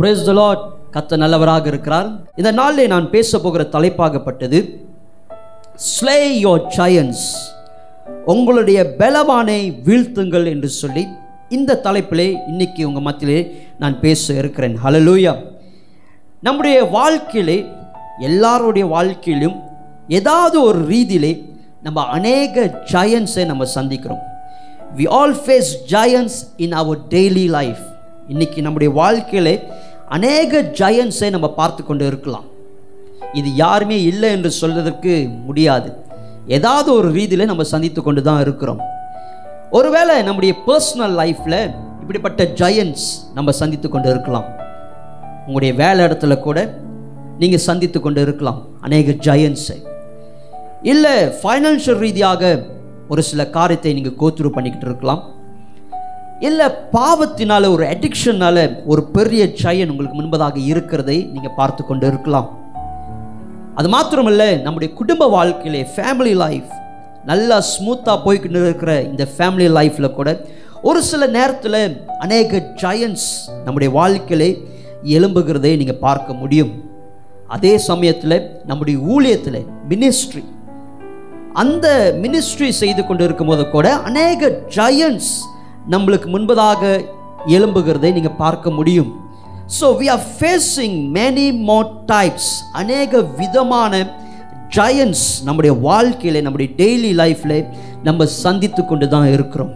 Brace the Lord கத்த நல்லவராக இருக்கிறார். இந்த நாளிலே நான் பேச போகிற தலைப்பாகப்பட்டது ஸ்லே யோர் சயன்ஸ் உங்களுடைய பலவானை வீழ்த்துங்கள் என்று சொல்லி இந்த தலைப்பிலே இன்னைக்கு உங்கள் மத்தியிலே நான் பேச இருக்கிறேன். ஹலலூயா நம்முடைய வாழ்க்கையிலே எல்லாருடைய வாழ்க்கையிலும் ஏதாவது ஒரு ரீதியிலே நம்ம அநேக ஜயன்ஸை நம்ம சந்திக்கிறோம். We all face giants in our daily life இன்னைக்கு நம்முடைய வாழ்க்கையிலே அநேக ஜயன்ஸை நம்ம பார்த்து கொண்டு இருக்கலாம். இது யாருமே இல்லை என்று சொல்வதற்கு முடியாது. ஏதாவது ஒரு ரீதியில் நம்ம சந்தித்து கொண்டு தான் இருக்கிறோம். ஒருவேளை நம்முடைய பர்சனல் லைஃப்பில் இப்படிப்பட்ட ஜயன்ஸ் நம்ம சந்தித்து கொண்டு இருக்கலாம். உங்களுடைய வேலை இடத்துல கூட நீங்கள் சந்தித்து கொண்டு இருக்கலாம். அநேக ஜயன்ஸை இல்லை ஃபைனான்ஷியல் ரீதியாக ஒரு சில காரியத்தை நீங்கள் கோத்துரு பண்ணிக்கிட்டு இருக்கலாம். இல்லை பாவத்தினால ஒரு அடிக்ஷனால ஒரு பெரிய ஜயன் உங்களுக்கு முன்பதாக இருக்கிறதை நீங்கள் பார்த்து கொண்டு இருக்கலாம். அது மாத்திரமல்ல நம்முடைய குடும்ப வாழ்க்கையிலே ஃபேமிலி லைஃப் நல்லா ஸ்மூத்தாக போய்கிட்டு இருக்கிற இந்த ஃபேமிலி லைஃப்பில் கூட ஒரு சில நேரத்தில் அநேக ஜயன்ஸ் நம்முடைய வாழ்க்கையிலே எலும்புகிறதை நீங்கள் பார்க்க முடியும். அதே சமயத்தில் நம்முடைய ஊழியத்தில் மினிஸ்ட்ரி அந்த மினிஸ்ட்ரி செய்து கொண்டு இருக்கும்போது கூட அநேக ஜயன்ஸ் நம்மளுக்கு முன்பதாக எழும்புகிறதை நீங்கள் பார்க்க முடியும். So we are facing many more types அநேக விதமான ஜயன்ஸ் நம்முடைய வாழ்க்கையில் நம்முடைய டெய்லி லைஃப்பில் நம்ம சந்தித்து கொண்டு தான் இருக்கிறோம்.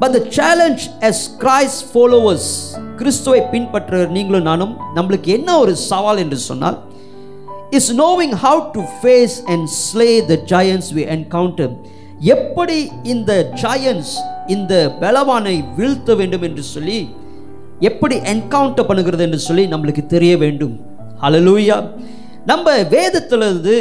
But the challenge as Christ followers கிறிஸ்துவை பின்பற்ற நீங்களும் நானும் நம்மளுக்கு என்ன ஒரு சவால் என்று சொன்னால் is knowing how to face and slay the giants we encounter எப்படி இந்த ஜாயன்ஸ் இந்த பலவானை வீழ்த்த வேண்டும் என்று சொல்லி எப்படி என்கவுண்டர் பண்ணுகிறது என்று சொல்லி நம்மளுக்கு தெரிய வேண்டும். அலலூயா நம்ம வேதத்திலிருந்து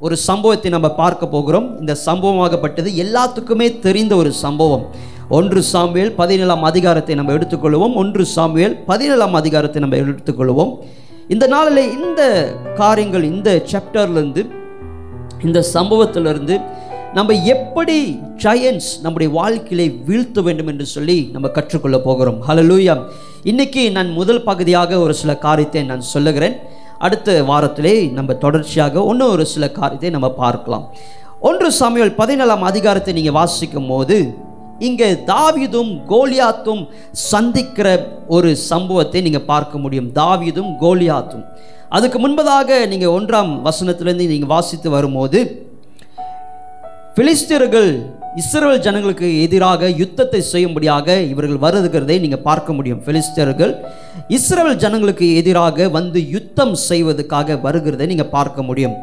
ஒரு சம்பவத்தை நம்ம பார்க்க போகிறோம். இந்த சம்பவமாகப்பட்டது எல்லாத்துக்குமே தெரிந்த ஒரு சம்பவம். ஒன்று சாம்வேல் பதினேழாம் அதிகாரத்தை நம்ம எடுத்துக்கொள்வோம். ஒன்று சாம்வேல் பதினேழாம் அதிகாரத்தை நம்ம எடுத்துக்கொள்வோம். இந்த நாளில் இந்த காரியங்கள் இந்த சாப்டர்லேருந்து இந்த சம்பவத்திலிருந்து நம்ம எப்படி ஜயன்ஸ் நம்முடைய வாழ்க்கையை வீழ்த்த வேண்டும் என்று சொல்லி நம்ம கற்றுக்கொள்ள போகிறோம். ஹalleluya இன்னைக்கு நான் முதல் பகுதியாக ஒரு சில காரியத்தை நான் சொல்லுகிறேன். அடுத்த வாரத்திலே நம்ம தொடர்ச்சியாக இன்னும் ஒரு சில காரியத்தை நம்ம பார்க்கலாம். ஒன்று சமையல் பதினேழாம் அதிகாரத்தை நீங்கள் வாசிக்கும் போது இங்கே தாவிதும் கோலியாத்தும் சந்திக்கிற ஒரு சம்பவத்தை நீங்கள் பார்க்க முடியும். தாவிதும் கோலியாத்தும். அதுக்கு முன்பதாக நீங்கள் ஒன்றாம் வசனத்திலேருந்து நீங்கள் வாசித்து வரும்போது பிலிஸ்தீர்கள் இஸ்ரேல் ஜனங்களுக்கு எதிராக யுத்தத்தை செய்யும்படியாக இவர்கள் வருதுகிறதை நீங்கள் பார்க்க முடியும். பிலிஸ்தீர்கள் இஸ்ரேல் ஜனங்களுக்கு எதிராக வந்து யுத்தம் செய்வதற்காக வருகிறதை நீங்கள் பார்க்க முடியும்.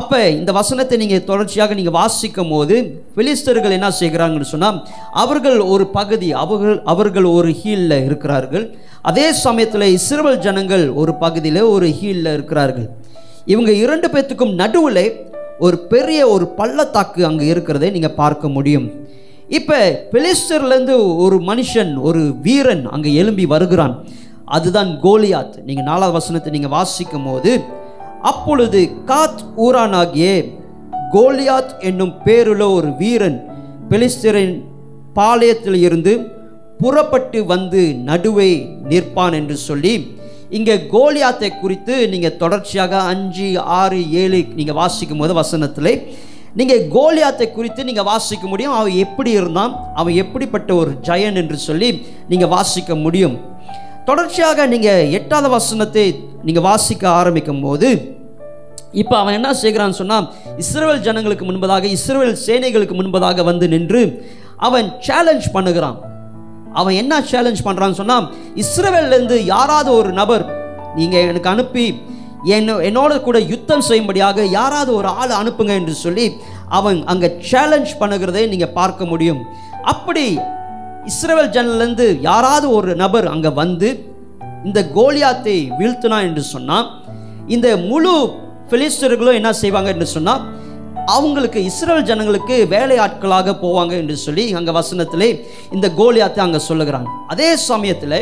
அப்போ இந்த வசனத்தை நீங்கள் தொடர்ச்சியாக நீங்கள் வாசிக்கும் போது பிலிஸ்தர்கள் என்ன செய்கிறாங்கன்னு சொன்னால் அவர்கள் ஒரு பகுதி அவர்கள் அவர்கள் ஒரு ஹீலில் இருக்கிறார்கள். அதே சமயத்தில் இஸ்ரேல் ஜனங்கள் ஒரு பகுதியில் ஒரு ஹீலில் இருக்கிறார்கள். இவங்க இரண்டு பேர்த்துக்கும் நடுவில் ஒரு பெரிய ஒரு பள்ளத்தாக்கு அங்கே இருக்கிறதை நீங்கள் பார்க்க முடியும். இப்போ பிலிஸ்டர்லேருந்து ஒரு மனுஷன் ஒரு வீரன் அங்கே எழும்பி வருகிறான். அதுதான் கோலியாத். நீங்கள் நாலாவது வசனத்தை நீங்கள் வாசிக்கும் போது அப்பொழுது காத் ஊரானாகிய கோலியாத் என்னும் பேருள்ள ஒரு வீரன் பெலிஸ்தரின் பாளையத்தில் இருந்து புறப்பட்டு வந்து நடுவே நிற்பான் என்று சொல்லி இங்கே கோலியாத்தை குறித்து நீங்கள் தொடர்ச்சியாக அஞ்சு ஆறு ஏழு நீங்கள் வாசிக்கும் போது வசனத்தில் நீங்கள் கோலியாத்தை குறித்து நீங்கள் வாசிக்க முடியும். அவன் எப்படி இருந்தான்? அவன் எப்படிப்பட்ட ஒரு ஜயன் என்று சொல்லி நீங்கள் வாசிக்க முடியும். தொடர்ச்சியாக நீங்கள் எட்டாவது வசனத்தை நீங்கள் வாசிக்க ஆரம்பிக்கும் போது இப்போ அவன் என்ன செய்கிறான்னு சொன்னால் இஸ்ரேல் ஜனங்களுக்கு முன்பதாக இஸ்ரேல் சேனைகளுக்கு முன்பதாக வந்து நின்று அவன் சேலஞ்ச் பண்ணுகிறான். அவன் என்ன சேலஞ்ச் பண்ணுறான்னு சொன்னால் இஸ்ரேவேலேருந்து யாராவது ஒரு நபர் நீங்கள் எனக்கு அனுப்பி என்ன என்னோட கூட யுத்தம் செய்யும்படியாக யாராவது ஒரு ஆள் அனுப்புங்க என்று சொல்லி அவன் அங்கே சேலஞ்ச் பண்ணுகிறதை நீங்கள் பார்க்க முடியும். அப்படி இஸ்ரேல் ஜனலேருந்து யாராவது ஒரு நபர் அங்கே வந்து இந்த கோலியாத்தை வீழ்த்தினா என்று சொன்னால் இந்த முழு பிலிஸ்டர்களும் என்ன செய்வாங்க என்று சொன்னால் அவங்களுக்கு இஸ்ரேல் ஜனங்களுக்கு வேலையாட்களாக போவாங்க என்று சொல்லி அங்கே வசனத்திலே இந்த கோலியாத்தை அங்கே சொல்லுகிறாங்க. அதே சமயத்தில்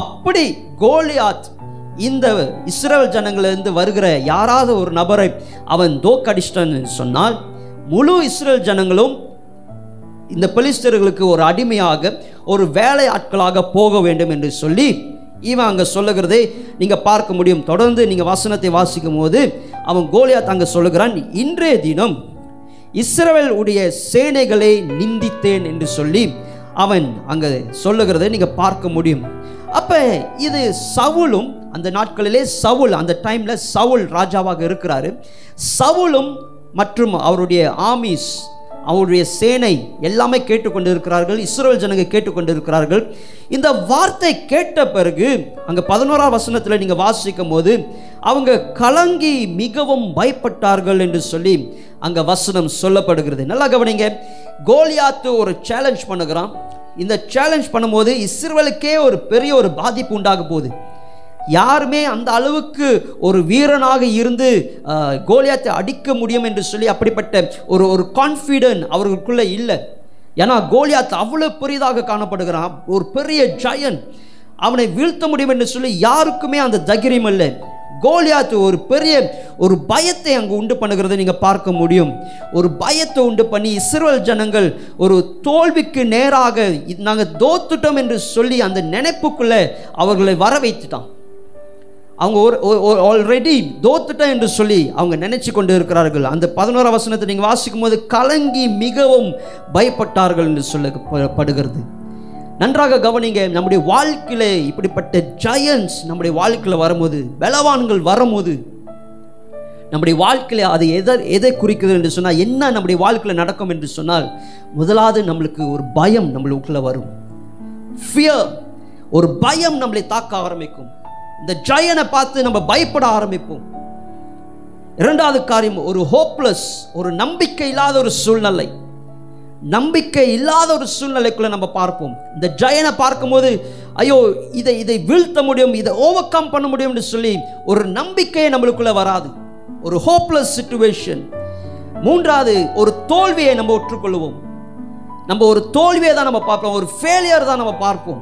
அப்படி கோலியாத் இந்த இஸ்ரேல் ஜனங்களிலிருந்து வருகிற யாராவது ஒரு நபரை அவன் தோக்கடிச்சிட்டான்னு சொன்னால் முழு இஸ்ரேல் ஜனங்களும் இந்த பெலிஸ்தர்களுக்கு ஒரு அடிமையாக ஒரு வேலை ஆட்களாக போக வேண்டும் என்று சொல்லி இவன் அங்கே சொல்லுகிறதை நீங்கள் பார்க்க முடியும். தொடர்ந்து நீங்கள் வசனத்தை வாசிக்கும் போது அவன் கோலியா தாங்க சொல்லுகிறான் இன்றைய தினம் இஸ்ரவேல் உடைய சேனைகளை நிந்தித்தேன் என்று சொல்லி அவன் அங்கே சொல்லுகிறதை நீங்கள் பார்க்க முடியும். அப்போ இது சவுலும் அந்த நாட்களிலே சவுல் அந்த டைமில் சவுல் ராஜாவாக இருக்கிறாரு. சவுலும் மற்றும் அவருடைய ஆமீஸ் அவருடைய சேனை எல்லாமே கேட்டுக்கொண்டு இருக்கிறார்கள் ஜனங்க கேட்டுக்கொண்டு இருக்கிறார்கள் இந்த வார்த்தை கேட்ட பிறகு அங்கே பதினோராம் வசனத்தில் நீங்கள் வாசிக்கும் போது அவங்க கலங்கி மிகவும் பயப்பட்டார்கள் என்று சொல்லி அங்கே வசனம் சொல்லப்படுகிறது. நல்லா கவனிங்க. கோலியாத்து ஒரு சேலஞ்ச் பண்ணுகிறான். இந்த சேலஞ்ச் பண்ணும்போது இஸ்ரேலுக்கே ஒரு பெரிய ஒரு பாதிப்பு உண்டாக போகுது. யாருமே அந்த அளவுக்கு ஒரு வீரனாக இருந்து கோலியாத்தை அடிக்க முடியும் என்று சொல்லி அப்படிப்பட்ட ஒரு ஒரு கான்ஃபிடென்ட் அவர்களுக்குள்ளே இல்லை. ஏன்னா கோலியாத் அவ்வளோ பெரியதாக காணப்படுகிறான். ஒரு பெரிய ஜயன் அவனை வீழ்த்த முடியும் என்று சொல்லி யாருக்குமே அந்த தைரியம் இல்லை. கோலியாத்து ஒரு பெரிய ஒரு பயத்தை அங்கே உண்டு பண்ணுகிறதை நீங்கள் பார்க்க முடியும். ஒரு பயத்தை உண்டு பண்ணி இஸ்ரேல் ஜனங்கள் ஒரு தோல்விக்கு நேராக நாங்கள் தோத்துட்டோம் என்று சொல்லி அந்த நினைப்புக்குள்ளே அவர்களை வர வைத்துட்டான் அவங்க ஒரு ஆல்ரெடி தோத்துட்டேன் என்று சொல்லி அவங்க நினைச்சு கொண்டு இருக்கிறார்கள். அந்த பதினோரா வசனத்தை நீங்கள் வாசிக்கும் போது கலங்கி மிகவும் பயப்பட்டார்கள் என்று சொல்லப்படுகிறது. நன்றாக கவனிங்க நம்முடைய வாழ்க்கையிலே இப்படிப்பட்ட ஜயன்ஸ் நம்முடைய வாழ்க்கையில் வரும்போது பலவான்கள் வரும்போது நம்முடைய வாழ்க்கையில் அது எதை எதை குறிக்குது என்று சொன்னால் என்ன நம்முடைய வாழ்க்கையில் நடக்கும் என்று சொன்னால் முதலாவது நம்மளுக்கு ஒரு பயம் நம்மளுக்குள்ளே வரும். ஃபியர் ஒரு பயம் நம்மளை தாக்க ஆரம்பிக்கும். இந்த ஜயனை பார்த்து நம்ம பயப்பட ஆரம்பிப்போம். இரண்டாவது காரியம் ஒரு ஹோப்லெஸ் ஒரு நம்பிக்கை இல்லாத ஒரு சூழ்நிலை. நம்பிக்கை இல்லாத ஒரு சூழ்நிலைக்குள்ள நம்ம பார்ப்போம். இந்த ஜயனை பார்க்கும்போது ஐயோ இதை இதை வீழ்த்த முடியும் இதை ஓவர் கம் பண்ண முடியும்னு சொல்லி ஒரு நம்பிக்கையே நம்மளுக்குள்ள வராது. ஒரு ஹோப்லெஸ் சுச்சுவேஷன் மூன்றாவது ஒரு தோல்வியை நம்ம ஒற்றுக்கொள்வோம். நம்ம ஒரு தோல்வியை தான் நம்ம பார்ப்போம் ஒரு ஃபெயிலியர் தான் நம்ம பார்ப்போம்.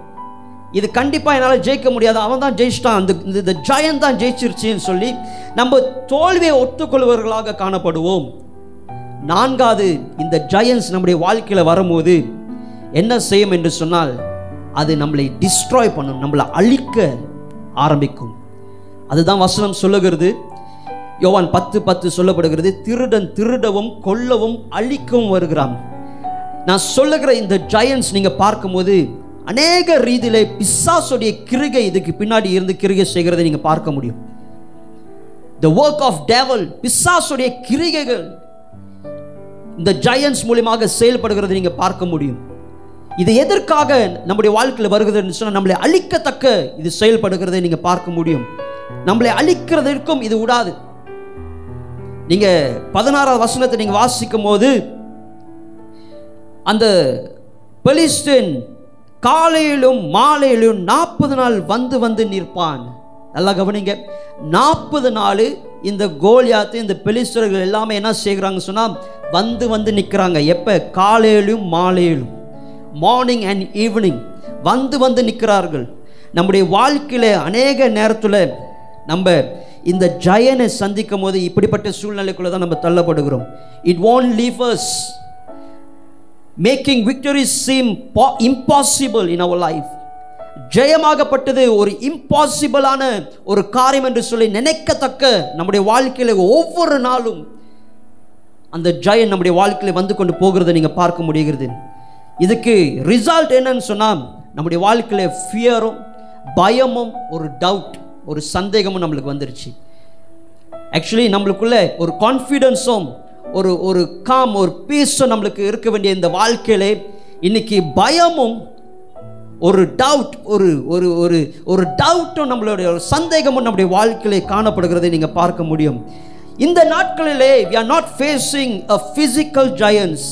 இது கண்டிப்பாக என்னால் ஜெயிக்க முடியாது. அவன் தான் ஜெயிச்சிட்டான். அந்த இந்த- இந்த ஜெயன் தான் ஜெயிச்சிருச்சுன்னு சொல்லி நம்ம தோல்வியை ஒத்துக்கொள்வர்களாக காணப்படுவோம். நான்காவது இந்த ஜெயன்ஸ் நம்முடைய வாழ்க்கையில் வரும்போது என்ன செய்யும் என்று சொன்னால் அது நம்மளை டிஸ்ட்ராய் பண்ணும் நம்மளை அழிக்க ஆரம்பிக்கும். அதுதான் வசனம் சொல்லுகிறது. யோவான் பத்து பத்து சொல்லப்படுகிறது திருடன் திருடவும் கொல்லவும் அழிக்கவும் வருகிறான். நான் சொல்லுகிற இந்த ஜெயன்ஸ் நீங்கள் பார்க்கும்போது அநேக ரீதியில் பிசாசுடைய கிருகை இதுக்கு பின்னாடி இருந்து கிருகை செய்கிறதை நீங்க பார்க்க முடியும். த ஒர்க் ஆஃப் டேவல் பிசாசுடைய கிரிகைகள் இந்த ஜெயன்ஸ் மூலியமாக செயல்படுகிறதை நீங்க பார்க்க முடியும். இது எதற்காக நம்முடைய வாழ்க்கையில் வருகிறதுன்னு சொன்னால் நம்மளை அழிக்கத்தக்க இது செயல்படுகிறதை நீங்க பார்க்க முடியும். நம்மளை அழிக்கிறதற்கும் இது விடாது நீங்க பதினாறாவது வசனத்தை நீங்க வாசிக்கும் போது அந்த பெலிஸ்டின் காலையிலும் மாலையிலும் நாற்பது நாள் வந்து வந்து நிற்பான். நல்லா கவனிங்க. நாற்பது நாள் இந்த கோலியாத்து இந்த பெலிஸ்டர்கள் எல்லாமே என்ன செய்கிறாங்க சொன்னால் வந்து வந்து நிற்கிறாங்க. எப்போ? காலையிலும் மாலையிலும். மார்னிங் அண்ட் ஈவினிங் வந்து வந்து நிற்கிறார்கள். நம்முடைய வாழ்க்கையில் அநேக நேரத்தில் நம்ம இந்த ஜெயனை சந்திக்கும் போது இப்படிப்பட்ட சூழ்நிலைக்குள்ளே தான் நம்ம தள்ளப்படுகிறோம். It won't leave making victory seem impossible in our life ஜெயமாகப்பட்டது ஒரு இம்பாசிபிளான ஒரு காரியம் என்று சொல்லி நினைக்கத்தக்க நம்முடைய வாழ்க்கையில் ஒவ்வொரு நாளும் அந்த ஜெயம் நம்முடைய வாழ்க்கையில் வந்து கொண்டு போகிறதை நீங்கள் பார்க்க முடிகிறது. இதுக்கு ரிசல்ட் என்னன்னு சொன்னால் நம்முடைய வாழ்க்கையில் ஃபியரும் பயமும் ஒரு டவுட் ஒரு சந்தேகமும் நம்மளுக்கு வந்துருச்சு. ஆக்சுவலி நம்மளுக்குள்ள ஒரு கான்ஃபிடென்ஸும் ஒரு ஒரு காம் ஒரு பீஸும் நம்மளுக்கு இருக்க வேண்டிய இந்த வாழ்க்கையிலே இன்னைக்கு பயமும் ஒரு டவுட் ஒரு ஒரு ஒரு ஒரு டவுட்டும் நம்மளுடைய ஒரு சந்தேகமும் நம்முடைய வாழ்க்கையிலே காணப்படுகிறதை நீங்கள் பார்க்க முடியும். இந்த நாட்களிலே we are not facing a physical giants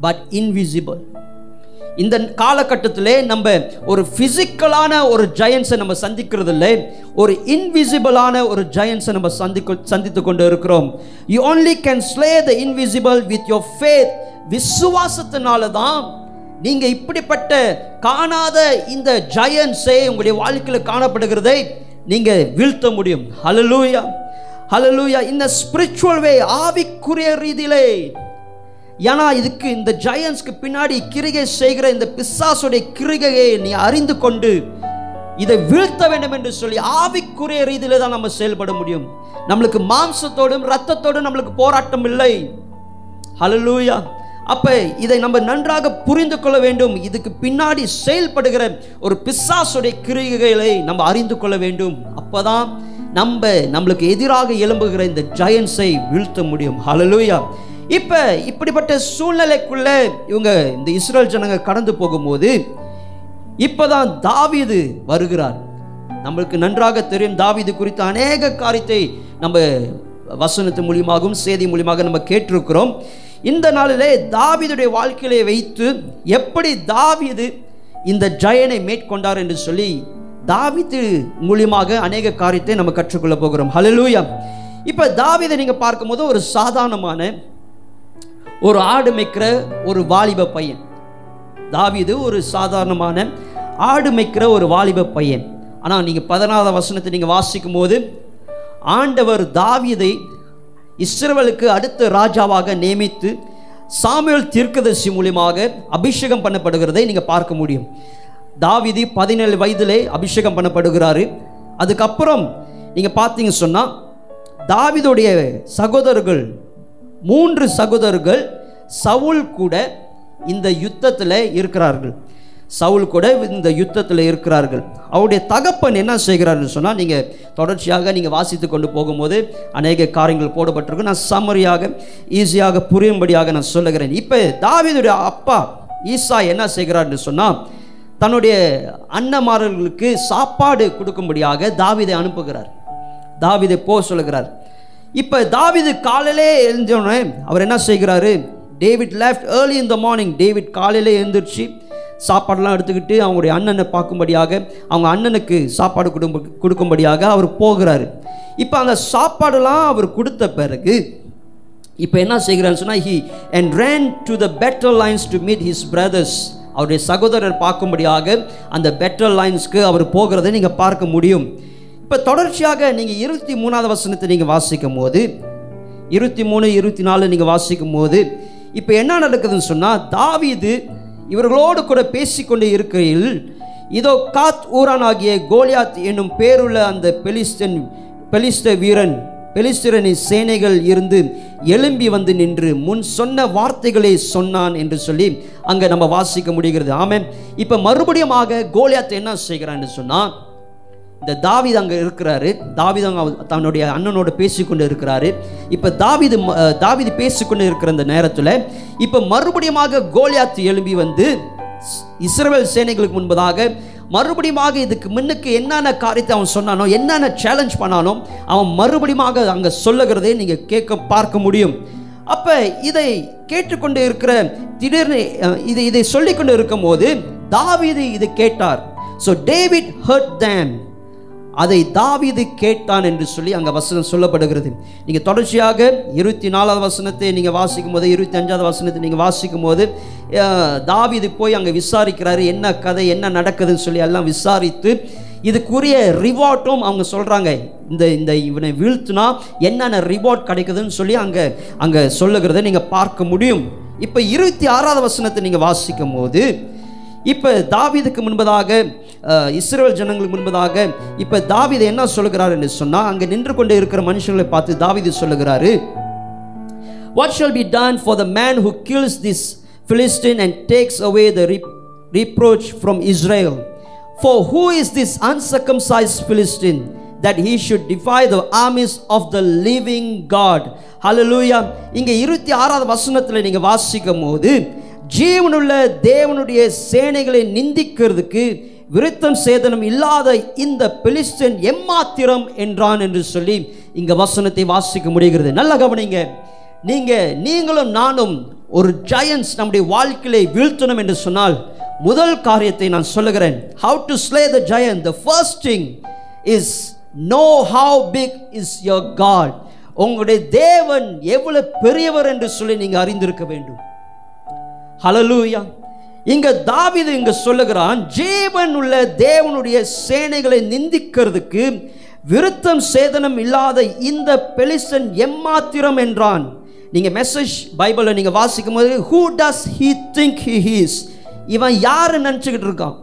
but invisible இந்த காலகட்டத்திலே நம்ம ஒரு ஃபிசிக்கலான ஒரு ஜெயன்ஸை நம்ம சந்திக்கிறது இல்லை ஒரு இன்விசிபிளான ஒரு ஜெயன்ஸை நம்ம சந்திக்க சந்தித்து கொண்டு இருக்கிறோம். You only can slay the invisible with your faith விசுவாசத்தினால தான் நீங்கள் இப்படிப்பட்ட காணாத இந்த ஜெயன்ஸே உங்களுடைய வாழ்க்கையில் காணப்படுகிறதை நீங்கள் வீழ்த்த முடியும். ஹலலூயா ஹலலூயா இந்த ஸ்பிரிச்சுவல் வே ஆவிக்குரிய ரீதியிலே ஏன்னா இதுக்கு இந்த ஜெயன்ஸ்க்கு பின்னாடி கிரிகை செய்கிற இந்த பிசாசுடைய கிரிகையை நீ அறிந்து கொண்டு இதை வீழ்த்த வேண்டும் என்று சொல்லி ஆவிக்குரிய ரீதியில தான் நம்ம செயல்பட முடியும். நம்மளுக்கு மாம்சத்தோடும் ரத்தத்தோடும் நம்மளுக்கு போராட்டம் இல்லை. ஹலலூயா அப்ப இதை நம்ம நன்றாக புரிந்து கொள்ள வேண்டும். இதுக்கு பின்னாடி செயல்படுகிற ஒரு பிசாசுடைய கிரிகைகளை நம்ம அறிந்து கொள்ள வேண்டும். அப்பதான் நம்ம நம்மளுக்கு எதிராக எழும்புகிற இந்த ஜெயன்ஸை வீழ்த்த முடியும். ஹலலூயா இப்போ இப்படிப்பட்ட சூழ்நிலைக்குள்ள இவங்க இந்த இஸ்ரேல் ஜனங்க கடந்து போகும்போது இப்பதான் தாவிது வருகிறார். நம்மளுக்கு நன்றாக தெரியும் தாவீது குறித்த அநேக காரியத்தை நம்ம வசனத்து மூலியமாகவும் செய்தி மூலியமாக நம்ம கேட்டிருக்கிறோம். இந்த நாளிலே தாவீதுடைய வாழ்க்கையிலே வைத்து எப்படி தாவிது இந்த ஜயனை மேற்கொண்டார் என்று சொல்லி தாவிது மூலியமாக அநேக காரியத்தை நம்ம கற்றுக்கொள்ள போகிறோம். ஹலலூயா இப்போ தாவிதை நீங்கள் பார்க்கும்போது ஒரு சாதாரணமான ஒரு ஆடு மேய்க்கிற ஒரு வாலிப பையன். தாவீது ஒரு சாதாரணமான ஆடு மேய்க்கிற ஒரு வாலிப பையன். ஆனால் நீங்கள் பதினாறாம் வசனத்தை நீங்கள் வாசிக்கும் போது ஆண்டவர் தாவீதை இஸ்ரவேலுக்கு அடுத்த ராஜாவாக நியமித்து சாமுவேல் தீர்க்கதரிசி மூலியமாக அபிஷேகம் பண்ணப்படுகிறதை நீங்கள் பார்க்க முடியும். தாவிதி பதினேழு வயதிலே அபிஷேகம் பண்ணப்படுகிறாரு. அதுக்கப்புறம் நீங்கள் பார்த்தீங்க சொன்னால் தாவிதோடைய சகோதரர்கள் மூன்று சகோதரர்கள் சவுல் கூட இந்த யுத்தத்தில் இருக்கிறார்கள். சவுல் கூட இந்த யுத்தத்தில் இருக்கிறார்கள். அவருடைய தகப்பன் என்ன செய்கிறார்னு சொன்னால் நீங்கள் தொடர்ச்சியாக நீங்கள் வாசித்து கொண்டு போகும்போது அநேக காரியங்கள் போடப்பட்டிருக்கு. நான் சம்மரியாக ஈஸியாக புரியும்படியாக நான் சொல்லுகிறேன். இப்போ தாவிதுடைய அப்பா ஈசா என்ன செய்கிறார்னு சொன்னால் தன்னுடைய அன்னமாரர்களுக்கு சாப்பாடு கொடுக்கும்படியாக தாவிதை அனுப்புகிறார். தாவிதை போ சொல்லுகிறார். இப்போ தாவீது காலையிலே எழுந்தோடனே அவர் என்ன செய்கிறாரு? David left early in the morning David காலையிலே எழுந்திரிச்சு சாப்பாடெல்லாம் எடுத்துக்கிட்டு அவங்களுடைய அண்ணனை பார்க்கும்படியாக அவங்க அண்ணனுக்கு சாப்பாடு கொடும்ப கொடுக்கும்படியாக அவர் போகிறாரு. இப்போ அந்த சாப்பாடெல்லாம் அவர் கொடுத்த பிறகு இப்போ என்ன செய்கிறான்னு சொன்னால் he and ran to the battle lines to meet his brothers அவருடைய சகோதரர் பார்க்கும்படியாக அந்த பெட்டர் லைன்ஸ்க்கு அவர் போகிறதை நீங்கள் பார்க்க முடியும். இப்போ தொடர்ச்சியாக நீங்கள் இருபத்தி மூணாவது வசனத்தை நீங்கள் வாசிக்கும் போது இருபத்தி மூணு இருபத்தி நாலு நீங்கள் வாசிக்கும் போது இப்போ என்ன நடக்குதுன்னு சொன்னால் தாவீது இவர்களோடு கூட பேசிக்கொண்டு இருக்கையில் இதோ காத் ஊரானாகிய கோலியாத் என்னும் பேருள்ள அந்த பெலிஸ்டன் பெலிஸ்த வீரன் பெலிஸ்திரனின் சேனைகள் இருந்து எழும்பி வந்து நின்று முன் சொன்ன வார்த்தைகளை சொன்னான் என்று சொல்லி அங்கே நம்ம வாசிக்க முடிகிறது. ஆமாம் இப்போ மறுபடியும் ஆக கோலியாத் என்ன செய்கிறான்னு சொன்னால் இந்த தாவீது அங்கே இருக்கிறாரு. தாவீது அங்கே அவ- தன்னுடைய அண்ணனோட பேசிக்கொண்டு இருக்கிறாரு. இப்போ தாவிது தாவிது பேசிக்கொண்டு இருக்கிற இந்த நேரத்தில் இப்போ மறுபடியுமாக கோலியாத் எழும்பி வந்து இஸ்ரேல் சேனைகளுக்கு முன்பதாக மறுபடியுமாக இதுக்கு முன்னுக்கு என்னென்ன காரியத்தை அவன் சொன்னானோ என்னென்ன சேலஞ்ச் பண்ணானோ அவன் மறுபடியுமாக அங்கே சொல்லுகிறதே நீங்கள் கேட்க பார்க்க முடியும். அப்போ இதை கேட்டுக்கொண்டு இருக்கிற திடீர்னு இதை இதை சொல்லிக்கொண்டு இருக்கும்போது தாவிது இது கேட்டார். ஸோ டேவிட் ஹர்ட் தேம் அதை தாவிது கேட்டான் என்று சொல்லி அங்கே வசனம் சொல்லப்படுகிறது. நீங்கள் தொடர்ச்சியாக இருபத்தி நாலாவது வசனத்தை நீங்கள் வாசிக்கும் போது இருபத்தி அஞ்சாவது வசனத்தை நீங்கள் வாசிக்கும் போது தாவிது போய் அங்கே விசாரிக்கிறாரு என்ன கதை என்ன நடக்குதுன்னு சொல்லி எல்லாம் விசாரித்து இதுக்குரிய ரிவார்ட்டும் அவங்க சொல்கிறாங்க இந்த இந்த இவனை வீழ்த்துனா என்னென்ன ரிவார்ட் கிடைக்குதுன்னு சொல்லி அங்கே அங்கே சொல்லுகிறத நீங்கள் பார்க்க முடியும். இப்போ இருபத்தி ஆறாவது வசனத்தை நீங்கள் வாசிக்கும் போது இப்போ தாவிதுக்கு முன்பதாக இஸ்ரேல் ஜனங்களுக்கு முன்பதாக இப்போ தாவிதை என்ன சொல்கிறார் என்று சொன்னால் அங்கே நின்று கொண்டு இருக்கிற மனுஷங்களை பார்த்து தாவிது சொல்லுகிறாரு what shall be done for the man who kills this Philistine and takes away the re- reproach from Israel. Is this is this uncircumcised Philistine that he should defy the armies of the living God? Hallelujah இங்கே இருபத்தி ஆறாவது வசனத்தில் நீங்கள் வாசிக்கும் போது ஜீவனுள்ள தேவனுடைய சேனைகளை நிந்திக்கிறதுக்கு விருத்தம் சேதனம் இல்லாத இந்த பெலிஸ்டன் எம்மாத்திரம் என்றான் என்று சொல்லி இங்க வசனத்தை வாசிக்க முடிகிறது. நல்ல கவனிங்க. நீங்க நீங்களும் நானும் ஒரு ஜெயன்ஸ் நம்முடைய வாழ்க்கையை வீழ்த்தணும் என்று சொன்னால் முதல் காரியத்தை நான் சொல்லுகிறேன். How to slay the giant the first thing is know how big is your God உங்களுடைய தேவன் எவ்வளவு பெரியவர் என்று சொல்லி நீங்க அறிந்திருக்க வேண்டும். ஹலலூயா இங்க தாவிது இங்க சொல்லுகிறான் ஜீவன் உள்ள தேவனுடைய சேனைகளை நிந்திக்கிறதுக்கு விருத்தம் சேதனம் இல்லாத இந்த பெலிசன் எம்மாத்திரம் என்றான். நீங்க மெசேஜ் பைபிளை நீங்க வாசிக்கும் போது who does he think he he's இவன் யாரு நினச்சிக்கிட்டு இருக்கான்.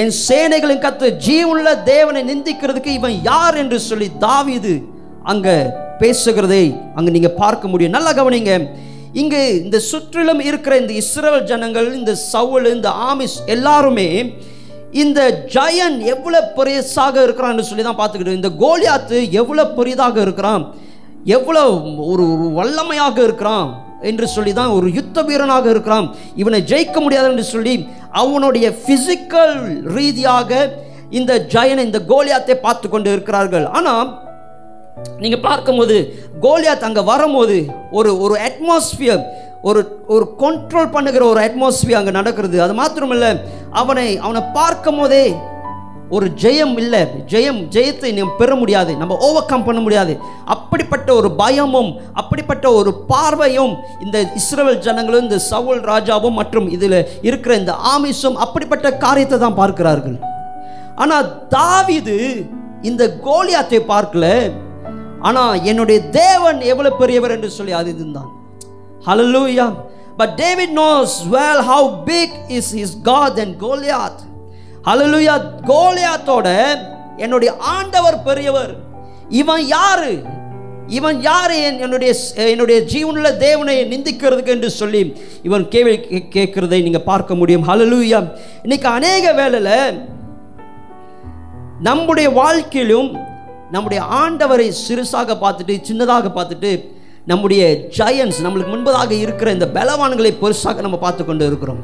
என் சேனைகளின் கத்து ஜீவனுள்ள தேவனை நிந்திக்கிறதுக்கு இவன் யார்? என்று சொல்லி தாவிது அங்க பேசுகிறதை அங்க நீங்க பார்க்க முடியும். நல்லா கவனிங்க. இங்கு இந்த சுற்றிலும் இருக்கிற இந்த இஸ்ரேல் ஜனங்கள் இந்த சவுல் இந்த ஆமிஸ் எல்லாருமே இந்த ஜயன் எவ்வளோ பெரியசாக இருக்கிறான்னு சொல்லி தான் பார்த்துக்கிட்டு இந்த கோலியாத்து எவ்வளோ பெரிதாக இருக்கிறான் எவ்வளோ ஒரு வல்லமையாக இருக்கிறான் என்று சொல்லி தான் ஒரு யுத்த வீரனாக இருக்கிறான். இவனை ஜெயிக்க முடியாது என்று சொல்லி அவனுடைய ஃபிசிக்கல் ரீதியாக இந்த ஜயனை இந்த கோலியாத்தை பார்த்து கொண்டு இருக்கிறார்கள். ஆனால் நீங்கள் பார்க்கும்போது கோலியாத் அங்கே வரும்போது ஒரு ஒரு அட்மாஸ்பியர் ஒரு ஒரு கண்ட்ரோல் பண்ணுகிற ஒரு அட்மாஸ்பியர் அங்கே நடக்கிறது. அது மாத்திரமில்லை அவனை அவனை பார்க்கும் போதே ஒரு ஜெயம் இல்லை. ஜெயம் ஜெயத்தை நம்ம பெற முடியாது. நம்ம ஓவர் கம் பண்ண முடியாது. அப்படிப்பட்ட ஒரு பயமும் அப்படிப்பட்ட ஒரு பார்வையும் இந்த இஸ்ரேல் ஜனங்களும் இந்த சவுல் ராஜாவும் மற்றும் இதில் இருக்கிற இந்த ஆமிஷும் அப்படிப்பட்ட காரியத்தை தான் பார்க்கிறார்கள். ஆனால் தாவிது இந்த கோலியாத்தை பார்க்கல. ஆனால் என்னுடைய தேவன் எவ்வளவு பெரியவர் என்று சொல்லி அறிந்திருந்தான் hallelujah but knows knows how big is is God and Goliath goliath. Hallelujah கோலியாத்தோட என்னுடைய ஆண்டவர் பெரியவர். இவன் யாரு? இவன் யாரு? என்- என்னுடைய என்னுடைய ஜீவனுள்ள தேவனை நிந்திக்கிறதுக்கு என்று சொல்லி இவன் கேள்வி கே- கேட்கிறதை நீங்கள் பார்க்க முடியும். ஹalleluya இன்னைக்கு அநேக வேலையில் நம்முடைய வாழ்க்கையிலும் நம்முடைய ஆண்டவரை சிறுசாக பார்த்துட்டு சின்னதாக பார்த்துட்டு நம்முடைய ஜயன்ஸ் நம்மளுக்கு முன்பதாக இருக்கிற இந்த பலவான்களை பெருசாக நம்ம பார்த்து கொண்டு இருக்கிறோம்.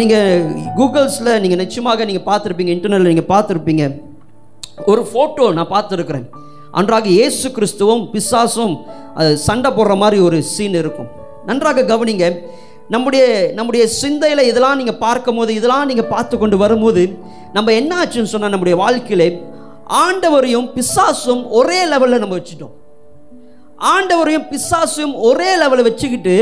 நீங்கள் கூகுள்ஸில் நீங்கள் நிச்சயமாக நீங்கள் பார்த்துருப்பீங்க இன்டர்நெட்டில் நீங்கள் பார்த்துருப்பீங்க. ஒரு ஃபோட்டோ நான் பார்த்துருக்குறேன். அன்றாக இயேசு கிறிஸ்துவும் பிசாசும் அது சண்டை போடுற மாதிரி ஒரு சீன் இருக்கும். நன்றாக கவனிங்க நம்முடைய நம்முடைய சிந்தையில் இதெல்லாம் நீங்கள் பார்க்கும்போது இதெல்லாம் நீங்கள் பார்த்து கொண்டு வரும்போது நம்ம என்ன ஆச்சுன்னு சொன்னால் நம்முடைய வாழ்க்கையிலே ஆண்டவரையும் பிசாசும் ஒரே லெவலில் நம்ம வச்சுட்டோம். ஆண்டவரையும் பிசாசும் ஒரே லெவலில் வச்சுக்கிட்டு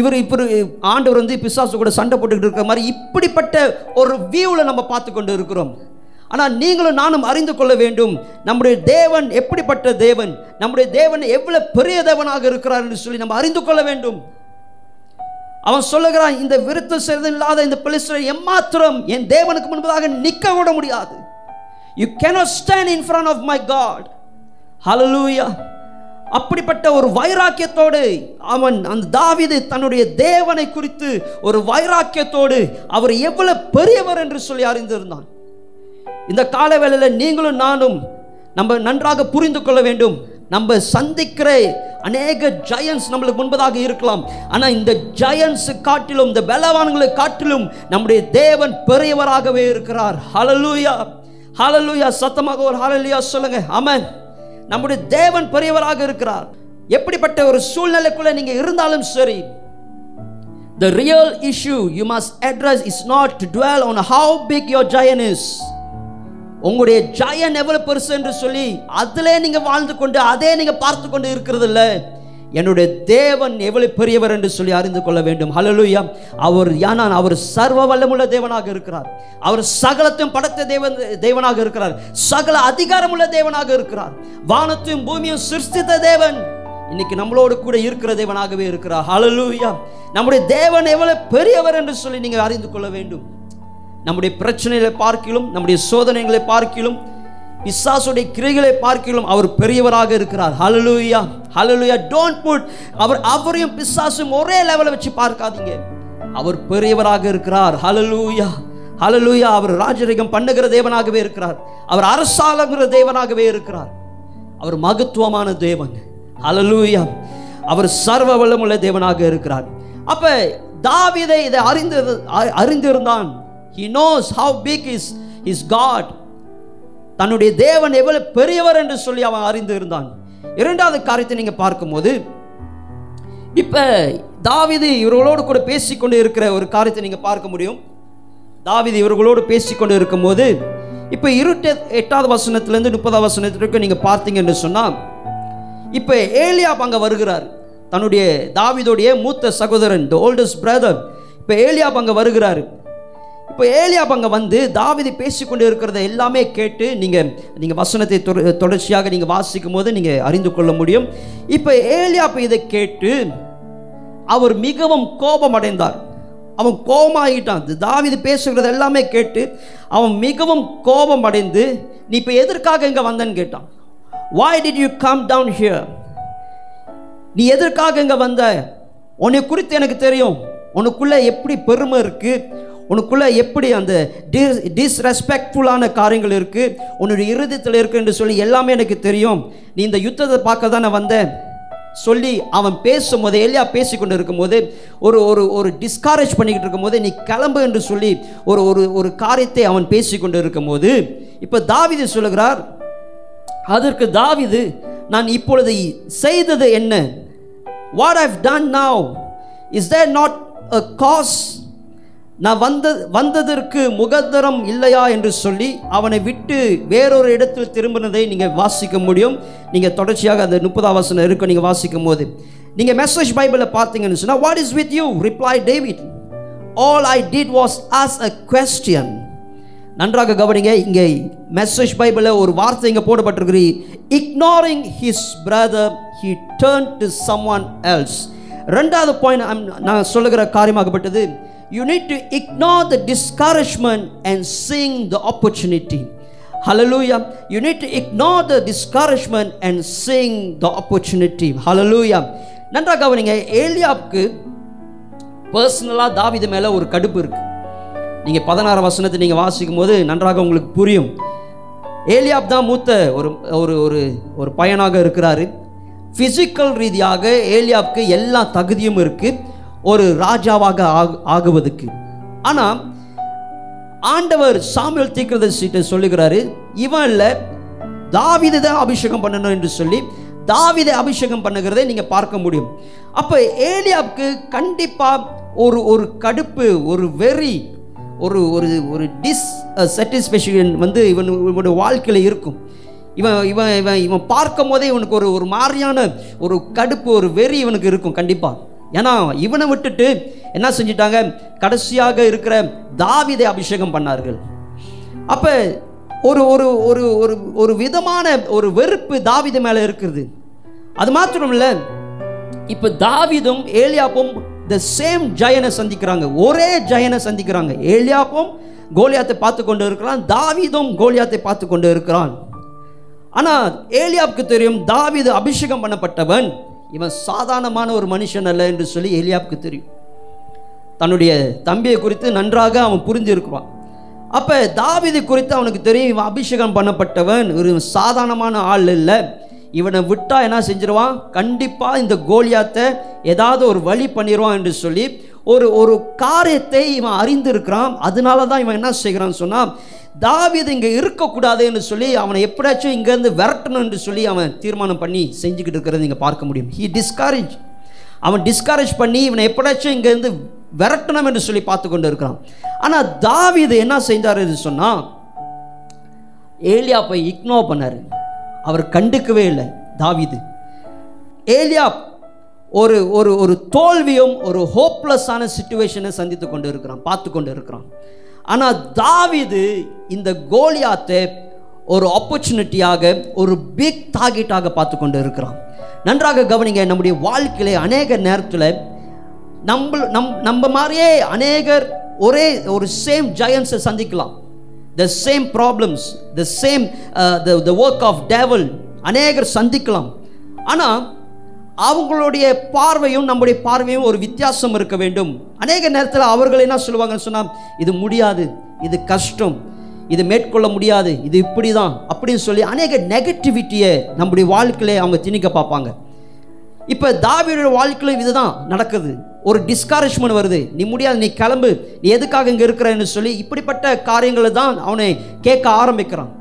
இவர் இப்படி ஆண்டவர் வந்து பிசாசு கூட சண்டை போட்டுக்கிட்டு இருக்கிற மாதிரி இப்படிப்பட்ட ஒரு வியூவில் நம்ம பார்த்து கொண்டு இருக்கிறோம். ஆனால் நீங்களும் நானும் அறிந்து கொள்ள வேண்டும் நம்முடைய தேவன் எப்படிப்பட்ட தேவன் நம்முடைய தேவன் எவ்வளோ பெரிய தேவனாக இருக்கிறார் என்று சொல்லி நம்ம அறிந்து கொள்ள வேண்டும். அவன் சொல்லுகிறான் இந்த விருத்தம் செய்வது இல்லாத இந்த பிலிஸ்டரை எம்மாத்திரம் என் தேவனுக்கு முன்பதாக நிற்க விட முடியாது. You cannot stand in front of my God hallelujah அப்படிப்பட்ட ஒரு வைராக்கியத்தோடு அவன் அந்த தாவிது தன்னுடைய தேவனை குறித்து ஒரு வைராக்கியத்தோடு அவர் எவ்வளவு பெரியவர் என்று சொல்லி அறிந்திருந்தான். இந்த காலவேளையில் நீங்களும் நானும் நம்ம நன்றாக புரிந்து கொள்ள வேண்டும். நம்ம சந்திக்கிற அநேக ஜயன்ஸ் நம்மளுக்கு முன்பதாக இருக்கலாம். ஆனால் இந்த ஜயன்ஸ் காட்டிலும் இந்த பலவான்களை காட்டிலும் நம்முடைய தேவன் பெரியவராகவே இருக்கிறார். ஹலலூயா ஹாலலூயா சத்தமாக ஒரு ஹalleluya சொல்லுங்க. அமன் நம்முடைய தேவன் பெரியவராக இருக்கிறார். எப்படிப்பட்ட ஒரு சூழ்நிலைக்குள்ள நீங்க இருந்தாலும் சரி The real issue you must address is not to dwell on how big your giant is. உங்களுடைய ஜாயன் எவ்வளவு பெருசு என்று சொல்லி அதிலே நீங்க வாழ்ந்து கொண்டு அதே நீங்க பார்த்து கொண்டு இருக்கிறது இல்லை. என்னுடைய தேவன் எவ்வளவு பெரியவர் என்று சொல்லி அறிந்து கொள்ள வேண்டும். ஹலலுயா அவர் யானான் அவர் சர்வ வல்லமுள்ள தேவனாக இருக்கிறார். அவர் சகலத்தையும் படைத்த தேவன் தேவனாக இருக்கிறார். சகல அதிகாரமுள்ள தேவனாக இருக்கிறார். வானத்தையும் பூமியும் சிருஷ்டித்த தேவன் இன்னைக்கு நம்மளோடு கூட இருக்கிற தேவனாகவே இருக்கிறார். ஹலலுயா நம்முடைய தேவன் எவ்வளவு பெரியவர் என்று சொல்லி நீங்கள் அறிந்து கொள்ள வேண்டும். நம்முடைய பிரச்சனைகளை பார்க்கிலும் நம்முடைய சோதனைகளை பார்க்கிலும் பிசாசுடைய கிரைகளை பார்க்கிலும் அவர் பெரியவராக இருக்கிறார். ஹலலுயா ஹலலுயா டோன்ட் புட் அவர் அவரையும் பிசாசும் ஒரே லெவலில் வச்சு பார்க்காதீங்க. அவர் பெரியவராக இருக்கிறார். ஹலலூயா ஹலலூயா அவர் ராஜரிகம் பண்ணுகிற தேவனாகவே இருக்கிறார். அவர் அரசாளுங்கிற தேவனாகவே இருக்கிறார். அவர் மகத்துவமான தேவன். ஹலலூயா அவர் சர்வ வல்லமுள்ள தேவனாக இருக்கிறார். அப்ப தாவிதை இதை அறிந்து அறிந்திருந்தான். He knows how big is is God தன்னுடைய தேவன் எவ்வளவு பெரியவர் என்று சொல்லி அவன் அறிந்து இருந்தான் இரண்டாவது காரியத்தை நீங்கள் பார்க்கும்போது இப்போ தாவிது இவர்களோடு கூட பேசிக்கொண்டு இருக்கிற ஒரு காரியத்தை நீங்கள் பார்க்க முடியும். தாவிது இவர்களோடு பேசிக்கொண்டு இருக்கும்போது இப்போ இருட்டு எட்டாவது வசனத்துலேருந்து முப்பதாவது வசனத்திற்கு நீங்கள் பார்த்தீங்கன்னு சொன்னால் இப்போ ஏலியாப் அங்கே வருகிறார். தன்னுடைய தாவிதோடைய மூத்த சகோதரன் த ஓல்டஸ்ட் பிரதர் இப்போ ஏலியாப் அங்கே வருகிறார். இப்போ ஏலியாப் அங்கே வந்து தாவிதை பேசிக்கொண்டு இருக்கிறத எல்லாமே கேட்டு நீங்கள் நீங்கள் வசனத்தை தொட- தொடர்ச்சியாக நீங்கள் வாசிக்கும் போது நீங்கள் அறிந்து கொள்ள முடியும். இப்போ ஏலியாப் இதை கேட்டு அவர் மிகவும் கோபம் அடைந்தார் அவன் கோபமாகிட்டான். இந்த தாவீது பேசுகிறது எல்லாமே கேட்டு அவன் மிகவும் கோபம் அடைந்து நீ இப்போ எதற்காக இங்கே வந்தேன்னு கேட்டான். Why did you come down here நீ எதற்காக இங்கே வந்த? உன்னை குறித்து எனக்கு தெரியும். உனக்குள்ளே எப்படி பெருமை இருக்குது உனக்குள்ளே எப்படி அந்த டிஸ் டிஸ்ரெஸ்பெக்ட்ஃபுல்லான காரியங்கள் இருக்குது உன்னுடைய இருதயத்தில் இருக்கு என்று சொல்லி எல்லாமே எனக்கு தெரியும். நீ இந்த யுத்தத்தை பார்க்க தானே வந்த? சொல்லி அவன் பேசும்போது எலியா பேசி கொண்டு இருக்கும்போது ஒரு ஒரு ஒரு டிஸ்கரேஜ் பண்ணிக்கிட்டு இருக்கும்போது நீ கிளம்பு என்று சொல்லி ஒரு ஒரு ஒரு காரியத்தை அவன் பேசி கொண்டு இருக்கும்போது இப்போ தாவிது சொல்லுகிறார் அதற்கு தாவிது நான் இப்பொழுது செய்தது என்ன? What I've done now is there not a cause நான் வந்த வந்ததற்கு முகத்தரம் இல்லையா என்று சொல்லி அவனை விட்டு வேறொரு இடத்தில் திரும்பினதை நீங்கள் வாசிக்க முடியும். நீங்கள் தொடர்ச்சியாக அந்த முப்பதாம் வசனம் இருக்கும் நீங்கள் வாசிக்கும் போது நீங்கள் மெசேஜ் பைபிளில் பார்த்தீங்கன்னு சொன்னால் what is with you reply David all I did was ask a question நன்றாக கவனிங்க இங்கே மெசேஜ் பைபிளில் ஒரு வார்த்தை இங்கே போடப்பட்டிருக்கிறீ ignoring his brother he turn to someone else ரெண்டாவது பாயிண்ட் நான் சொல்லுகிற காரியமாகப்பட்டது you need to ignore the discouragement and sing the opportunity hallelujah you need to ignore the discouragement and sing the opportunity hallelujah நன்றாக கவனிங்க ஏலியாவுக்கு பர்சனலாக தாவிது மேலே ஒரு கடுப்பு இருக்குது நீங்கள் பதினாறு வசனத்தை நீங்கள் வாசிக்கும் போது நன்றாக உங்களுக்கு புரியும். ஏலியாப் தான் மூத்த ஒரு ஒரு ஒரு ஒரு பையனாக இருக்கிறாரு. ஃபிசிக்கல் ரீதியாக ஏலியாப்க்கு எல்லா தகுதியும் இருக்குது ஒரு ராஜாவாக ஆகு ஆகுவதுக்கு ஆனால் ஆண்டவர் சாமியல் தீக்கிரதர்சிட்ட சொல்லுகிறாரு இவன் இல்லை தாவிதை தான் அபிஷேகம் பண்ணணும் என்று சொல்லி தாவிதை அபிஷேகம் பண்ணுகிறதை நீங்கள் பார்க்க முடியும். அப்போ ஏலியாவுக்கு கண்டிப்பாக ஒரு ஒரு கடுப்பு ஒரு வெறி ஒரு ஒரு ஒரு டிஸ் சாட்டிஸ்ஃபேக்ஷன் வந்து இவன் இவனுடைய வாழ்க்கையில் இருக்கும். இவன் இவன் இவன் இவன் பார்க்கும் போதே இவனுக்கு ஒரு ஒரு மாதிரியான ஒரு கடுப்பு ஒரு வெறி இவனுக்கு இருக்கும் கண்டிப்பாக ஏன்னா இவனை விட்டுட்டு என்ன செஞ்சிட்டாங்க? கடைசியாக இருக்கிற தாவிதை அபிஷேகம் பண்ணார்கள். அப்போ ஒரு ஒரு ஒரு ஒரு ஒரு விதமான ஒரு வெறுப்பு தாவித மேலே இருக்கிறது. அது மாத்திரம் இல்லை இப்போ தாவிதும் ஏலியாப்பும் த சேம் ஜயனை சந்திக்கிறாங்க. ஒரே ஜயனை சந்திக்கிறாங்க. ஏலியாப்பும் கோலியாத்தை பார்த்து கொண்டு இருக்கிறான் தாவிதும் கோலியாத்தை பார்த்து கொண்டு இருக்கிறான். ஆனால் ஏலியாவுக்கு தெரியும் தாவிது அபிஷேகம் பண்ணப்பட்டவன் இவன் சாதாரணமான ஒரு மனுஷன் அல்ல என்று சொல்லி எலியாவுக்கு தெரியும். தன்னுடைய தம்பியை குறித்து நன்றாக அவன் புரிஞ்சிருக்கிறான் அப்போ தாவிதை குறித்து அவனுக்கு தெரியும் இவன் அபிஷேகம் பண்ணப்பட்டவன் ஒரு சாதாரணமான ஆள் இல்லை. இவனை விட்டா என்ன செஞ்சிருவான்? கண்டிப்பாக இந்த கோலியாத்தை ஏதாவது ஒரு வழி பண்ணிடுவான் என்று சொல்லி ஒரு ஒரு காரியத்தை இவன் அறிந்திருக்கிறான். அதனால தான் இவன் என்ன செய்கிறான்னு சொன்னால் தாவீது இங்கே இருக்கக்கூடாதுன்னு சொல்லி அவனை எப்படியாச்சும் இங்கேருந்து விரட்டணும் என்று சொல்லி அவன் தீர்மானம் பண்ணி செஞ்சுக்கிட்டு இருக்கிறத இங்கே பார்க்க முடியும். ஹி டிஸ்கரேஜ் அவன் டிஸ்கரேஜ் பண்ணி இவனை எப்படியாச்சும் இங்கேருந்து விரட்டணும் என்று சொல்லி பார்த்து கொண்டு இருக்கிறான். ஆனால் தாவீது என்ன செஞ்சார் என்று சொன்னால் ஏலியாப்பை இக்னோர் பண்ணார். அவர் கண்டுக்கவே இல்லை தாவீது. ஏலியா ஒரு ஒரு ஒரு தோல்வியும் ஒரு ஹோப்லெஸ்ஸான சுச்சுவேஷனை சந்தித்து கொண்டு இருக்கிறான் பார்த்து கொண்டு இருக்கிறான் ஆனால் தாவிது இந்த கோலியாத்தை ஒரு ஆப்பர்ச்சுனிட்டியாக ஒரு பிக் டார்கெட்டாக பார்த்து கொண்டு இருக்கிறான் நன்றாக கவனிங்க நம்முடைய வாழ்க்கையிலே அநேக நேரத்தில் நம்ம நம் நம்ம மாதிரியே அநேகர் ஒரே ஒரு சேம் ஜயன்ஸை சந்திக்கலாம். The same problems the same the work of devil அநேகர் சந்திக்கலாம். ஆனால் அவங்களுடைய பார்வையும் நம்முடைய பார்வையும் ஒரு வித்தியாசம் இருக்க வேண்டும். அநேக நேரத்தில் அவர்கள் என்ன சொல்லுவாங்கன்னு சொன்னால் இது முடியாது இது கஷ்டம் இது மேற்கொள்ள முடியாது இது இப்படி தான் அப்படின்னு சொல்லி அநேக நெகட்டிவிட்டியை நம்முடைய வாழ்க்கையிலே அவங்க திணிக்க பார்ப்பாங்க. இப்போ தாவியோட வாழ்க்கையிலும் இதுதான் நடக்குது. ஒரு டிஸ்கரேஜ்மெண்ட் வருது. நீ முடியாது நீ கிளம்பு நீ எதுக்காக இங்கே இருக்கிறன்னு சொல்லி இப்படிப்பட்ட காரியங்களை தான் அவனை கேட்க ஆரம்பிக்கிறான்.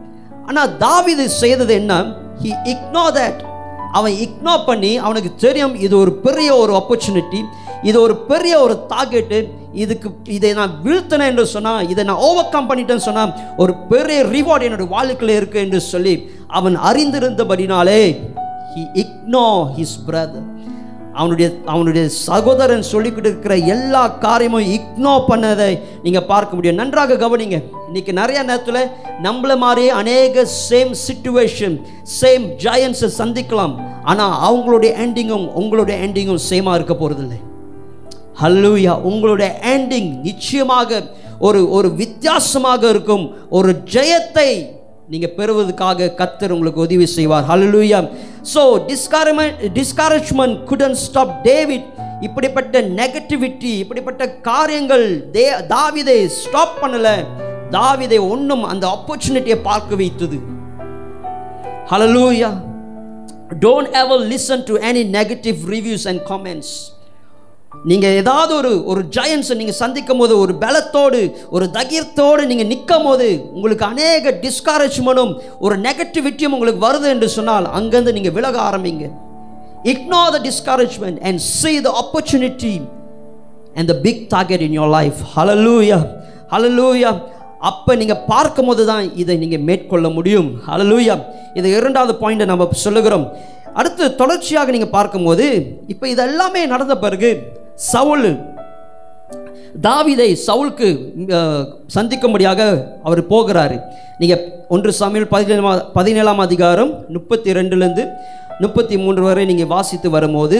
ஆனால் தாவிது செய்தது என்ன? ஹி இக்னோ தட் அவன் இக்னோர் பண்ணி அவனுக்கு தெரியும் இது ஒரு பெரிய ஒரு ஆப்பர்ச்சுனிட்டி இது ஒரு பெரிய ஒரு டார்கெட்டு இதுக்கு இதை நான் வீழ்த்தினேன் என்று சொன்னால் இதை நான் ஓவர் கம் பண்ணிட்டேன்னு சொன்னால் ஒரு பெரிய ரிவார்டு என்னுடைய வாழ்க்கையில் இருக்கு என்று சொல்லி அவன் அறிந்திருந்தபடினாலே ஹி இக்னோ ஹிஸ் பிரதர் அவனுடைய அவனுடைய சகோதரன் சொல்லிக்கிட்டு இருக்கிற எல்லா காரியமும் இக்னோ பண்ணதை நீங்கள் பார்க்க முடியும். நன்றாக கவனிங்க. இன்னைக்கு நிறைய நேரத்தில் நம்மளை மாதிரியே அநேக சேம் சுச்சுவேஷன் சேம் ஜாயன்ஸை சந்திக்கலாம். ஆனால் அவங்களுடைய எண்டிங்கும் உங்களுடைய எண்டிங்கும் சேமாக இருக்க போகிறதில்லை ஹல்லூயா உங்களுடைய எண்டிங் நிச்சயமாக ஒரு ஒரு வித்தியாசமாக இருக்கும். ஒரு ஜெயத்தை நீங்க பெறுவதற்காக கத்தர் உங்களுக்கு உதவி செய்வார். Hallelujah so discouragement discouragement couldn't stop David இப்படிப்பட்ட நெகட்டிவிட்டி இப்படிப்பட்ட காரியங்கள் தே தாவிதை ஸ்டாப் பண்ணல. தாவிதை ஒன்றும் அந்த ஆப்பர்ச்சுனிட்டியை பார்க்க வைத்தது. Hallelujah don't ever listen to any negative reviews and comments நீங்கள் ஏதாவது ஒரு ஒரு ஜாயன்ஸை நீங்கள் சந்திக்கும் போது ஒரு பலத்தோடு ஒரு தகீர்த்தோடு நீங்கள் நிற்கும் போது உங்களுக்கு அநேக டிஸ்கரேஜ்மெண்ட்டும் ஒரு நெகட்டிவிட்டியும் உங்களுக்கு வருது என்று சொன்னால் அங்கேருந்து நீங்கள் விலக ஆரம்பிங்க. Ignore the discouragement and see the opportunity and the big target in your life hallelujah hallelujah அப்போ நீங்கள் பார்க்கும் போது தான் இதை நீங்கள் மேற்கொள்ள முடியும். ஹலலூயா இது இரண்டாவது பாயிண்ட்டை நம்ம சொல்லுகிறோம். அடுத்து தொடர்ச்சியாக நீங்கள் பார்க்கும்போது இப்போ இதெல்லாமே நடந்த பிறகு சவுல் தாவிதை சவுலுக்கு சந்திக்கும்படியாக அவர் போகிறாரு. நீங்கள் ஒன்று சமையல் பதினேழாம் பதினேழாம் அதிகாரம் முப்பத்தி ரெண்டுலேருந்து முப்பத்தி மூன்று வரை நீங்கள் வாசித்து வரும்போது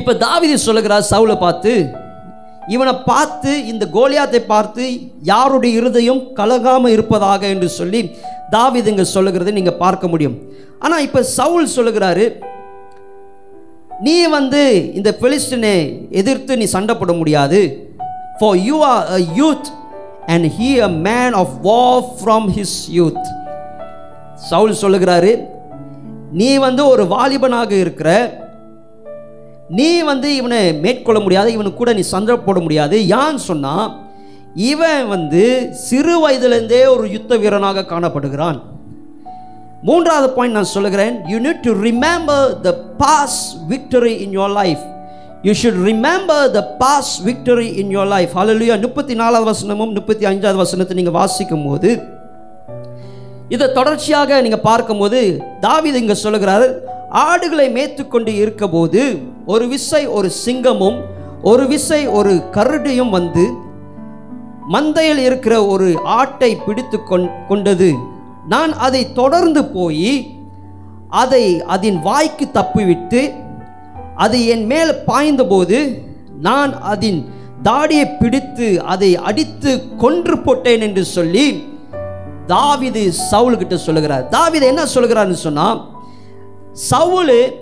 இப்போ தாவிதை சொல்லுகிறார் சவுலை பார்த்து இவனை பார்த்து இந்த கோலியாத்தை பார்த்து யாருடைய இருதயம் கலகாமல் இருப்பதாக? என்று சொல்லி தாவிதுங்க சொல்லுகிறதை நீங்கள் பார்க்க முடியும். ஆனால் இப்போ சவுல் சொல்லுகிறாரு நீ வந்து இந்த பெலிஸ்டினை எதிர்த்து நீ சண்டை போட முடியாது. For you are a youth and he a man of war from his youth Saul சொல்லுகிறாரு நீ வந்து ஒரு வாலிபனாக இருக்கிற நீ வந்து இவனை மேற்கொள்ள முடியாது இவனுக்கு கூட நீ சண்டை போட முடியாது. யான்னு சொன்னால் இவன் வந்து சிறு வயதிலிருந்தே ஒரு யுத்த வீரனாக காணப்படுகிறான். மூன்றாவது பாயிண்ட் நான் சொல்லுகிறேன். You need to remember the past victory in your life you should remember the past victory in your life hallelujah முப்பத்தி நாலாவது வசனமும் முப்பத்தி அஞ்சாவது வசனத்தை நீங்கள் வாசிக்கும் போது இதை தொடர்ச்சியாக நீங்கள் பார்க்கும்போது தாவித இங்கே சொல்லுகிறார் ஆடுகளை மேய்த்து கொண்டு இருக்கபோது ஒரு விசை ஒரு சிங்கமும் ஒரு விசை ஒரு கருடியும் வந்து மந்தையில் இருக்கிற ஒரு ஆட்டை பிடித்து கொண் கொண்டது. நான் அதை தொடர்ந்து போய் அதை அதன் வாய்க்கு தப்பிவிட்டு அது என் மேல் பாய்ந்தபோது நான் அதன் தாடியை பிடித்து அதை அடித்து கொன்று போட்டேன் என்று சொல்லி தாவிது சவுல்கிட்ட சொல்லுகிறார். தாவீது என்ன சொல்கிறார்னு சொன்னால் சவுலு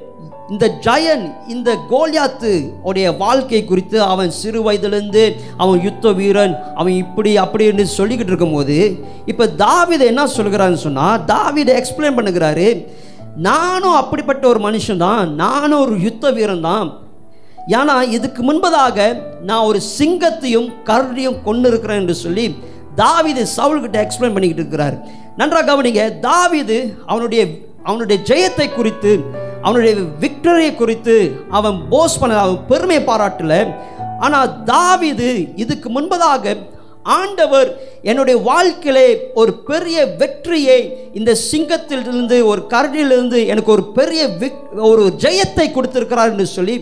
இந்த ஜயன் இந்த கோலியாத்து உடைய வாழ்க்கை குறித்து அவன் சிறு வயதுலேருந்து அவன் யுத்த வீரன் அவன் இப்படி அப்படி என்று சொல்லிக்கிட்டு இருக்கும்போது இப்போ தாவிதை என்ன சொல்கிறான்னு சொன்னால் தாவீதை எக்ஸ்பிளைன் பண்ணுகிறாரு நானும் அப்படிப்பட்ட ஒரு மனுஷன் தான் நானும் ஒரு யுத்த வீரன் தான் ஏன்னா இதுக்கு முன்பதாக நான் ஒரு சிங்கத்தையும் கரடியும் கொண்டு இருக்கிறேன் என்று சொல்லி தாவீது சவுல்கிட்ட எக்ஸ்பிளைன் பண்ணிக்கிட்டு இருக்கிறார். நன்றாக கவனிங்க தாவிது அவனுடைய அவனுடைய ஜெயத்தை குறித்து அவனுடைய விக்டரியை குறித்து அவன் போஸ் பண்ண அவன் பெருமை பாராட்டல. ஆனால் தாவீது இதுக்கு முன்பதாக ஆண்டவர் என்னுடைய வாழ்க்கையிலே ஒரு பெரிய வெற்றியை இந்த சிங்கத்திலிருந்து ஒரு கரடியிலிருந்து எனக்கு ஒரு பெரிய விக் ஒரு ஜெயத்தை கொடுத்திருக்கிறார் என்று சொல்லி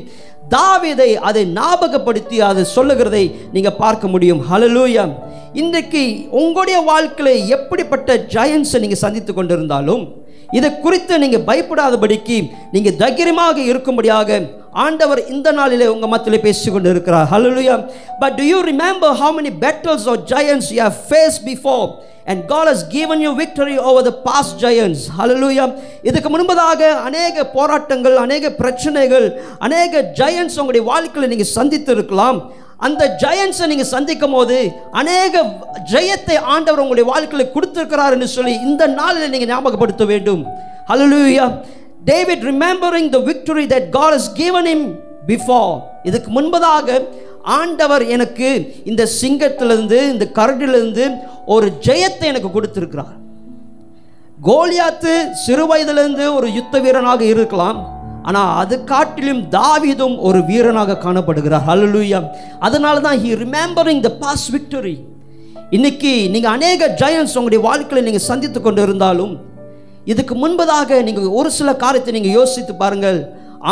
தாவிதை அதை ஞாபகப்படுத்தி அதை சொல்லுகிறதை நீங்கள் பார்க்க முடியும். ஹலலூயா இன்றைக்கு உங்களுடைய வாழ்க்கையில் எப்படிப்பட்ட ஜெயன்ஸை நீங்கள் சந்தித்து கொண்டிருந்தாலும் இதை குறித்து நீங்கள் பயப்படாதபடிக்கு நீங்கள் தைரியமாக இருக்கும்படியாக ஆண்டவர் இந்த நாளிலே உங்கள் மத்தியில் பேசிக்கொண்டு இருக்கிறார் hallelujah but do you remember how many battles are giants you have face before and God has given you victory over the past giants hallelujah இதுக்கு முன்பதாக அநேக போராட்டங்கள் அநேக பிரச்சனைகள் அநேக ஜயன்ஸ் உங்களுடைய வாழ்க்கையில் நீங்கள் சந்தித்து இருக்கலாம் அந்த ஜெயன்ஸை நீங்கள் சந்திக்கும் போது அநேக ஜெயத்தை ஆண்டவர் உங்களுடைய வாழ்க்கையில் கொடுத்துருக்கிறார் என்று சொல்லி இந்த நாளில் நீங்கள் ஞாபகப்படுத்த வேண்டும். Hallelujah. David remembering the victory that God is given him before இதுக்கு முன்பதாக ஆண்டவர் எனக்கு இந்த சிங்கத்திலிருந்து இந்த கரடிலிருந்து ஒரு ஜெயத்தை எனக்கு கொடுத்துருக்கிறார். கோலியாத்து சிறு வயதிலிருந்து ஒரு யுத்த வீரனாக இருக்கலாம். ஆனால் அது காட்டிலும் தாவிதும் ஒரு வீரனாக காணப்படுகிறார். ஹalleluya அதனால தான் he remembering the past victory இன்னைக்கு நீங்கள் அநேக ஜெயன்ஸ் உங்களுடைய வாழ்க்கையில் நீங்கள் சந்தித்து கொண்டு இருந்தாலும் இதுக்கு முன்பதாக நீங்கள் ஒரு சில காரியத்தை நீங்கள் யோசித்து பாருங்கள்.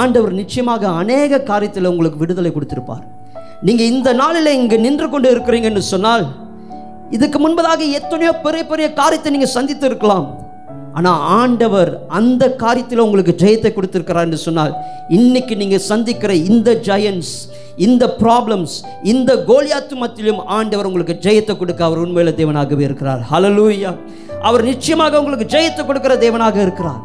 ஆண்டவர் நிச்சயமாக அநேக காரியத்தில் உங்களுக்கு விடுதலை கொடுத்துருப்பார். நீங்கள் இந்த நாளில் இங்கே நின்று கொண்டு இருக்கிறீங்கன்னு சொன்னால் இதுக்கு முன்பதாக எத்தனையோ பெரிய பெரிய காரியத்தை நீங்கள் சந்தித்து இருக்கலாம் ஆனால் ஆண்டவர் அந்த காரியத்தில் உங்களுக்கு ஜெயத்தை கொடுத்துருக்கிறார் என்று சொன்னால் இன்னைக்கு நீங்கள் சந்திக்கிற இந்த ஜெயன்ஸ் இந்த ப்ராப்ளம்ஸ் இந்த கோலியாத்து மத்தியிலும் ஆண்டவர் உங்களுக்கு ஜெயத்தை கொடுக்க அவர் உண்மையில தேவனாகவே இருக்கிறார். ஹலலூயா அவர் நிச்சயமாக உங்களுக்கு ஜெயத்தை கொடுக்கிற தேவனாக இருக்கிறார்.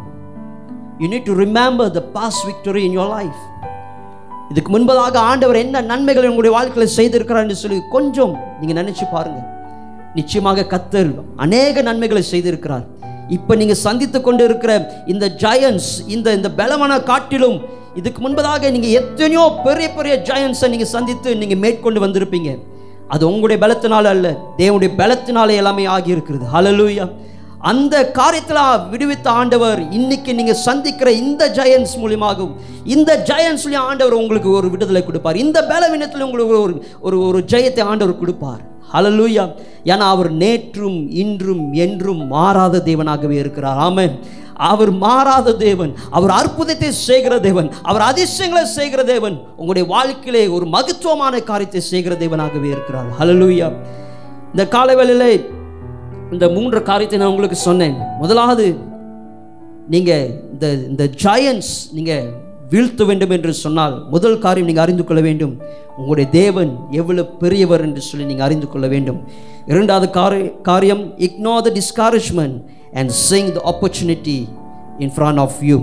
You need to remember the past victory in your life இதுக்கு முன்பதாக ஆண்டவர் என்ன நன்மைகளை உங்களுடைய வாழ்க்கையில் செய்திருக்கிறார்னு சொல்லி கொஞ்சம் நீங்கள் நினச்சி பாருங்கள் நிச்சயமாக கத்தர் அநேக நன்மைகளை செய்திருக்கிறார். இப்போ நீங்கள் சந்தித்து கொண்டு இருக்கிற இந்த ஜாயன்ஸ் இந்த இந்த பலமான காட்டிலும் இதுக்கு முன்பதாக நீங்கள் எத்தனையோ பெரிய பெரிய ஜாயன்ஸை நீங்கள் சந்தித்து நீங்கள் மேற்கொண்டு வந்திருப்பீங்க. அது உங்களுடைய பலத்தினால அல்ல தேவனுடைய பலத்தினால எல்லாமே ஆகியிருக்கிறது. ஹலலூயா அந்த காரியத்தில் விடுவித்த ஆண்டவர் இன்னைக்கு நீங்கள் சந்திக்கிற இந்த ஜெயன்ஸ் மூலியமாகவும் இந்த ஜெயன்ஸ்லயும் ஆண்டவர் உங்களுக்கு ஒரு விடுதலை கொடுப்பார். இந்த பலவீனத்தில் உங்களுக்கு ஒரு ஒரு ஒரு ஜெயத்தை ஆண்டவர் கொடுப்பார். ஹலலூயா ஏன்னா அவர் நேற்றும் இன்றும் என்றும் மாறாத தேவனாகவே இருக்கிறார். ஆமென். அவர் மாறாத தேவன் அவர் அற்புதத்தை செய்கிற தேவன் அவர் அதிசயங்களை செய்கிற தேவன் உங்களுடைய வாழ்க்கையிலே ஒரு மகத்துவமான காரியத்தை செய்கிற தேவனாகவே இருக்கிறார். ஹலலூயா இந்த காலவேளையிலே இந்த மூன்று காரியத்தை நான் உங்களுக்கு சொன்னேன். முதலாவது நீங்கள் இந்த இந்த ஜாயன்ஸ் நீங்கள் வீழ்த்த வேண்டும் என்று சொன்னால் முதல் காரியம் நீங்கள் அறிந்து கொள்ள வேண்டும். உங்களுடைய தேவன் எவ்வளவு பெரியவர் என்று சொல்லி நீங்கள் அறிந்து கொள்ள வேண்டும். இரண்டாவது காரியம் ignore the discouragement and sing the opportunity in front of you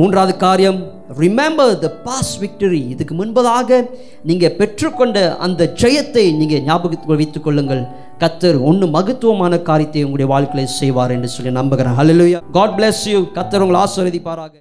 மூன்றாவது காரியம் ரிமெம்பர் த பாஸ் விக்டரி இதுக்கு முன்பதாக நீங்கள் பெற்றுக்கொண்ட அந்த ஜெயத்தை நீங்கள் ஞாபகத்தில் வைத்துக் கொள்ளுங்கள். கத்தர் ஒன்று மகத்துவமான காரியத்தை உங்களுடைய வாழ்க்கையில் செய்வார் என்று சொல்லி நம்புகிறேன். ஹலோ காட் பிளஸ் யூ கத்தர் உங்களை ஆசீர்வதிப்பாராக.